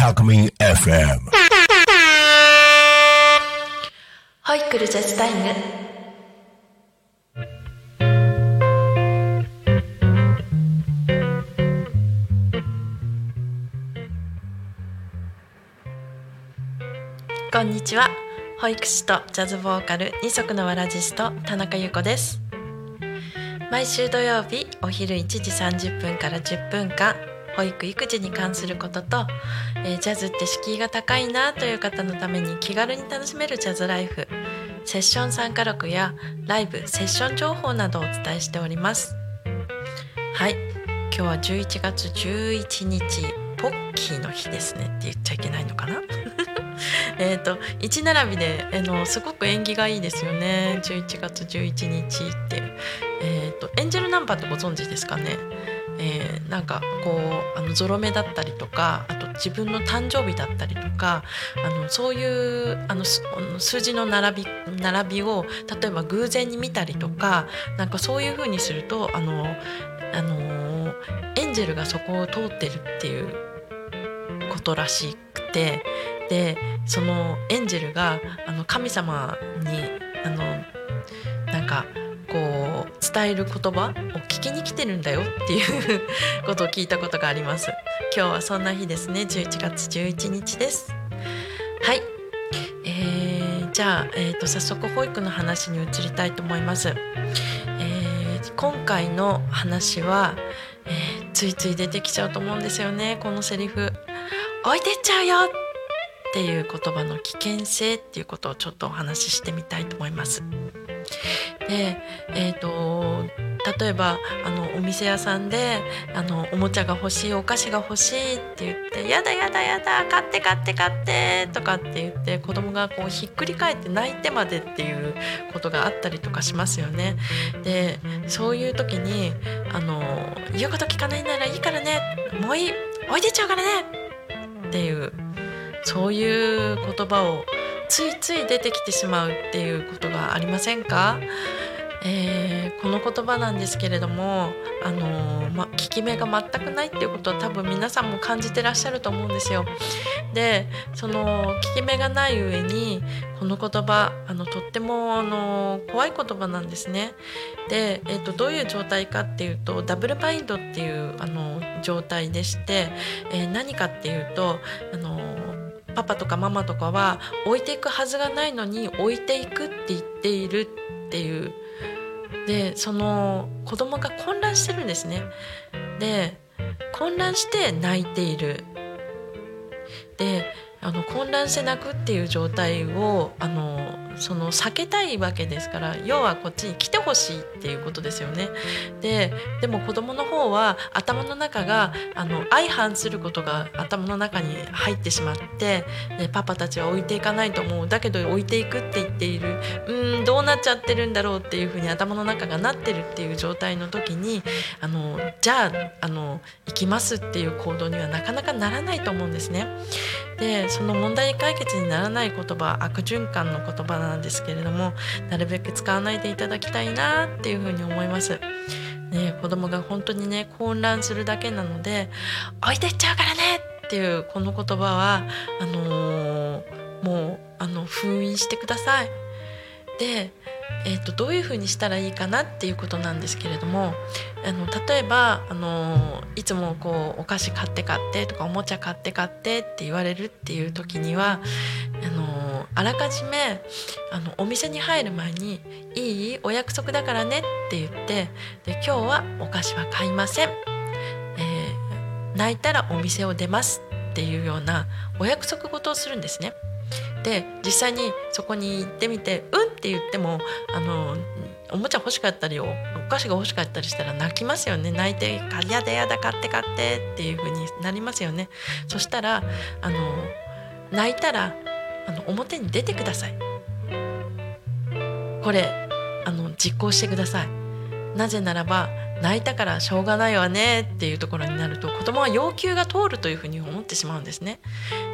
Alchemy FM. ホイクルジャズタイムこんにちは保育士とジャズボーカル二足のわらじスト田中優子です。毎週土曜日お昼1時30分から10分間保育育児に関することと、えージャズって敷居が高いなという方のために気軽に楽しめるジャズライフセッション参加録やライブセッション情報などをお伝えしております。はい。今日は11月11日ポッキーの日ですねって言っちゃいけないのかな？えっと1並びであのすごく縁起がいいですよね。11月11日って。えっ、とエンジェルナンバーってご存知ですかね？えーなんかこうあのゾロ目だったりとかあと自分の誕生日だったりとかあのそういうあの数字の並び並びを例えば偶然に見たりとかなんかそういう風にするとあのあのエンジェルがそこを通ってるっていうことらしくてでそのエンジェルがあの神様にあのなんかこう伝える言葉を聞きに来てるんだよっていうことを聞いたことがあります。今日はそんな日ですね。11月11日です。はい。えーじゃあ、えー、と早速保育の話に移りたいと思います、えー今回の話は、えーついつい出てきちゃうと思うんですよねこのセリフ「置いてっちゃうよ!」っていう言葉の危険性っていうことをちょっとお話ししてみたいと思います。でえー、と例えばあのお店屋さんであのおもちゃが欲しいお菓子が欲しいって言って「やだやだやだ買って買って買って」とかって言って子供がこうひっくり返って泣いてまでっていうことがあったりとかしますよね。でそういう時にあの「言うこと聞かないならいいからねもういい置いてっちゃうからね」っていうそういう言葉をついつい出てきてしまうっていうことがありませんか、えーこの言葉なんですけれども、あのーま、効き目が全くないっていうことは多分皆さんも感じてらっしゃると思うんですよ。でその効き目がない上にこの言葉あのとってもあの怖い言葉なんですね。で、えっとどういう状態かっていうとダブルバインドっていうあの状態でして、えー何かっていうとあのパパとかママとかは置いていくはずがないのに置いていくって言っているっていうでその子供が混乱してるんですね。で混乱して泣いている。であの混乱して泣くっていう状態をあのその避けたいわけですから要はこっちに来てほしいっていうことですよね。ででも子供の方は頭の中があの相反することが頭の中に入ってしまってでパパたちは置いていかないと思うだけど置いていくって言っているうんどうなっちゃってるんだろうっていうふうに頭の中がなってるっていう状態の時にあのじゃああの行きますっていう行動にはなかなかならないと思うんですね。でその問題解決にならない言葉悪循環の言葉なんですけれどもなるべく使わないでいただきたいなっていうふうに思います。ね、子供が本当にね混乱するだけなので「置いてっちゃうからね!」っていうこの言葉はあのーもうあの封印してください。で、えー、とどういうふうにしたらいいかなっていうことなんですけれどもあの例えば、あのいつもこうお菓子買って買ってとかおもちゃ買って買ってって言われるっていう時にはあのあらかじめあのお店に入る前に「いいお約束だからね」って言ってで今日はお菓子は買いません、えー泣いたらお店を出ますっていうようなお約束事をするんですね。で実際にそこに行ってみて「うん」って言ってもあのおもちゃ欲しかったりおお菓子が欲しかったりしたら泣きますよね。泣いて「やだやだ買って買って」っていう風になりますよね。そしたらあの泣いたらあの表に出てください。これあの実行してください。なぜならば泣いたからしょうがないわねっていうところになると子供は要求が通るというふうに思ってしまうんですね。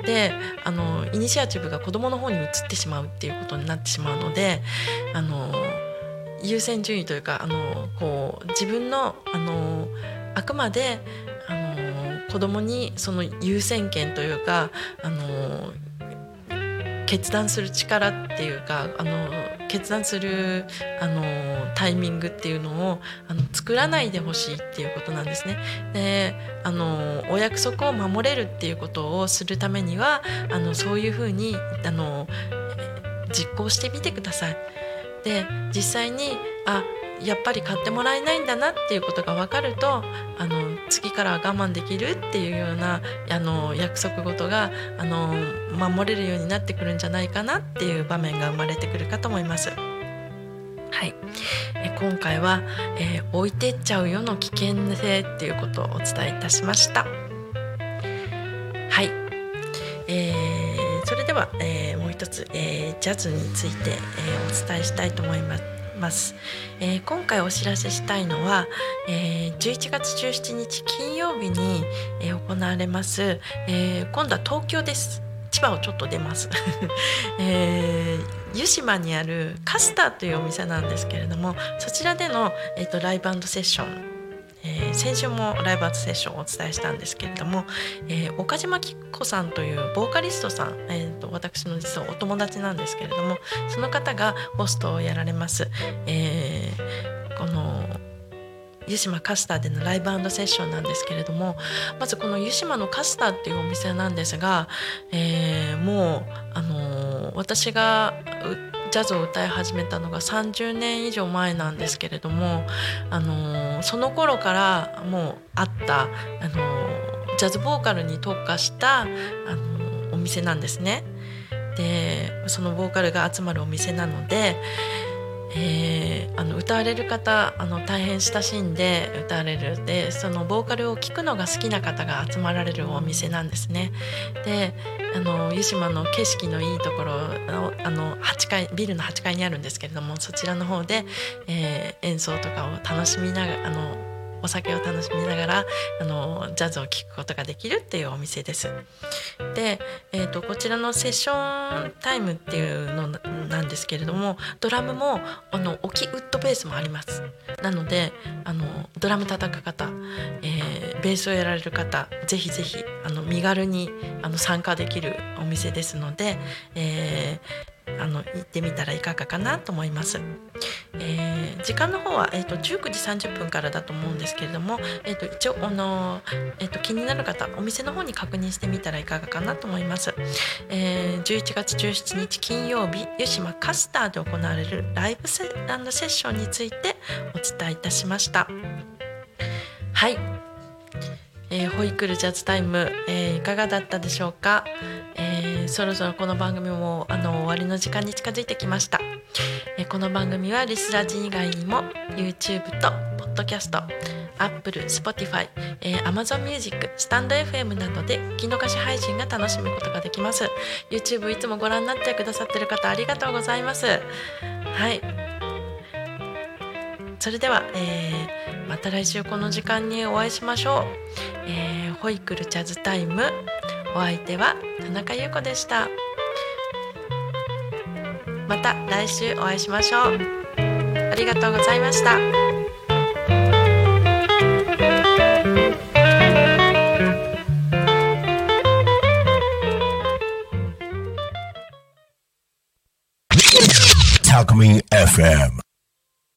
であのイニシアチブが子供の方に移ってしまうっていうことになってしまうのであの優先順位というかあのこう自分のあのあくまであの子供にその優先権というかあの決断する力っていうかあの決断するあのタイミングっていうのをあの作らないでほしいっていうことなんですね。であのお約束を守れるっていうことをするためにはあのそういうふうにあの実行してみてください。で実際にあやっぱり買ってもらえないんだなっていうことが分かるとあの次からは我慢できるっていうようなあの約束事があの守れるようになってくるんじゃないかなっていう場面が生まれてくるかと思います。はい、え今回は、えー、置いてっちゃうよの危険性っていうことをお伝えいたしました。はい、えー、それでは、えー、もう一つ、えジャズについて、えお伝えしたいと思います。ます、えー、今回お知らせしたいのは、えー、11月17日金曜日に、えー、行われます、え今度は東京です。千葉をちょっと出ます、え湯島にあるカスターというお店なんですけれどもそちらでの、えーとライブセッションえー、先週もライブアートセッションをお伝えしたんですけれども、えー、岡島き子さんというボーカリストさん、えーと、私の実はお友達なんですけれどもその方がホストをやられます。えー、この湯島カスターでのライブセッションなんですけれどもまずこの湯島のカスターっていうお店なんですが、えー、もう、あのー、私がジャズを歌い始めたのが30年以上前なんですけれども、あのー、その頃からもうあった、あのー、ジャズボーカルに特化した、あのー、お店なんですね。でそのボーカルが集まるお店なので、えー、あの歌われる方あの大変親しんで歌われるでそのボーカルを聴くのが好きな方が集まられるお店なんですね。であの湯島の景色のいいところあの8階ビルの8階にあるんですけれどもそちらの方で、えー、演奏とかを楽しみながらあのお酒を楽しみながらあのジャズを聴くことができるっていうお店です。で、えーと、こちらのセッションタイムっていうのなんですけれどもドラムもあの置きウッドベースもあります。なのであのドラム叩く方、えー、ベースをやられる方ぜひぜひあの身軽にあの参加できるお店ですので、えーあの行ってみたらいかがかなと思います。えー、時間の方は、えーと、19時30分からだと思うんですけれども、えーと、一応あの、えーと、気になる方お店の方に確認してみたらいかがかなと思います。えー、11月17日金曜日湯島カスターで行われるライブセセッションについてお伝えいたしました。はい、えー、ホイクルジャズタイム、えー、いかがだったでしょうか、えー、そろそろこの番組もあの終わりの時間に近づいてきました、えこの番組はリスラジ以外にも YouTube と Podcast Apple、Spotify、えー、Amazon Music、スタンド FM などで聞き逃し配信が楽しむことができます。YouTube いつもご覧になってくださっている方ありがとうございます。はい。それでは、えー、また来週この時間にお会いしましょう、えー、ホイクルジャズタイム。お相手は田中優子でした。また来週お会いしましょう。ありがとうございました。FM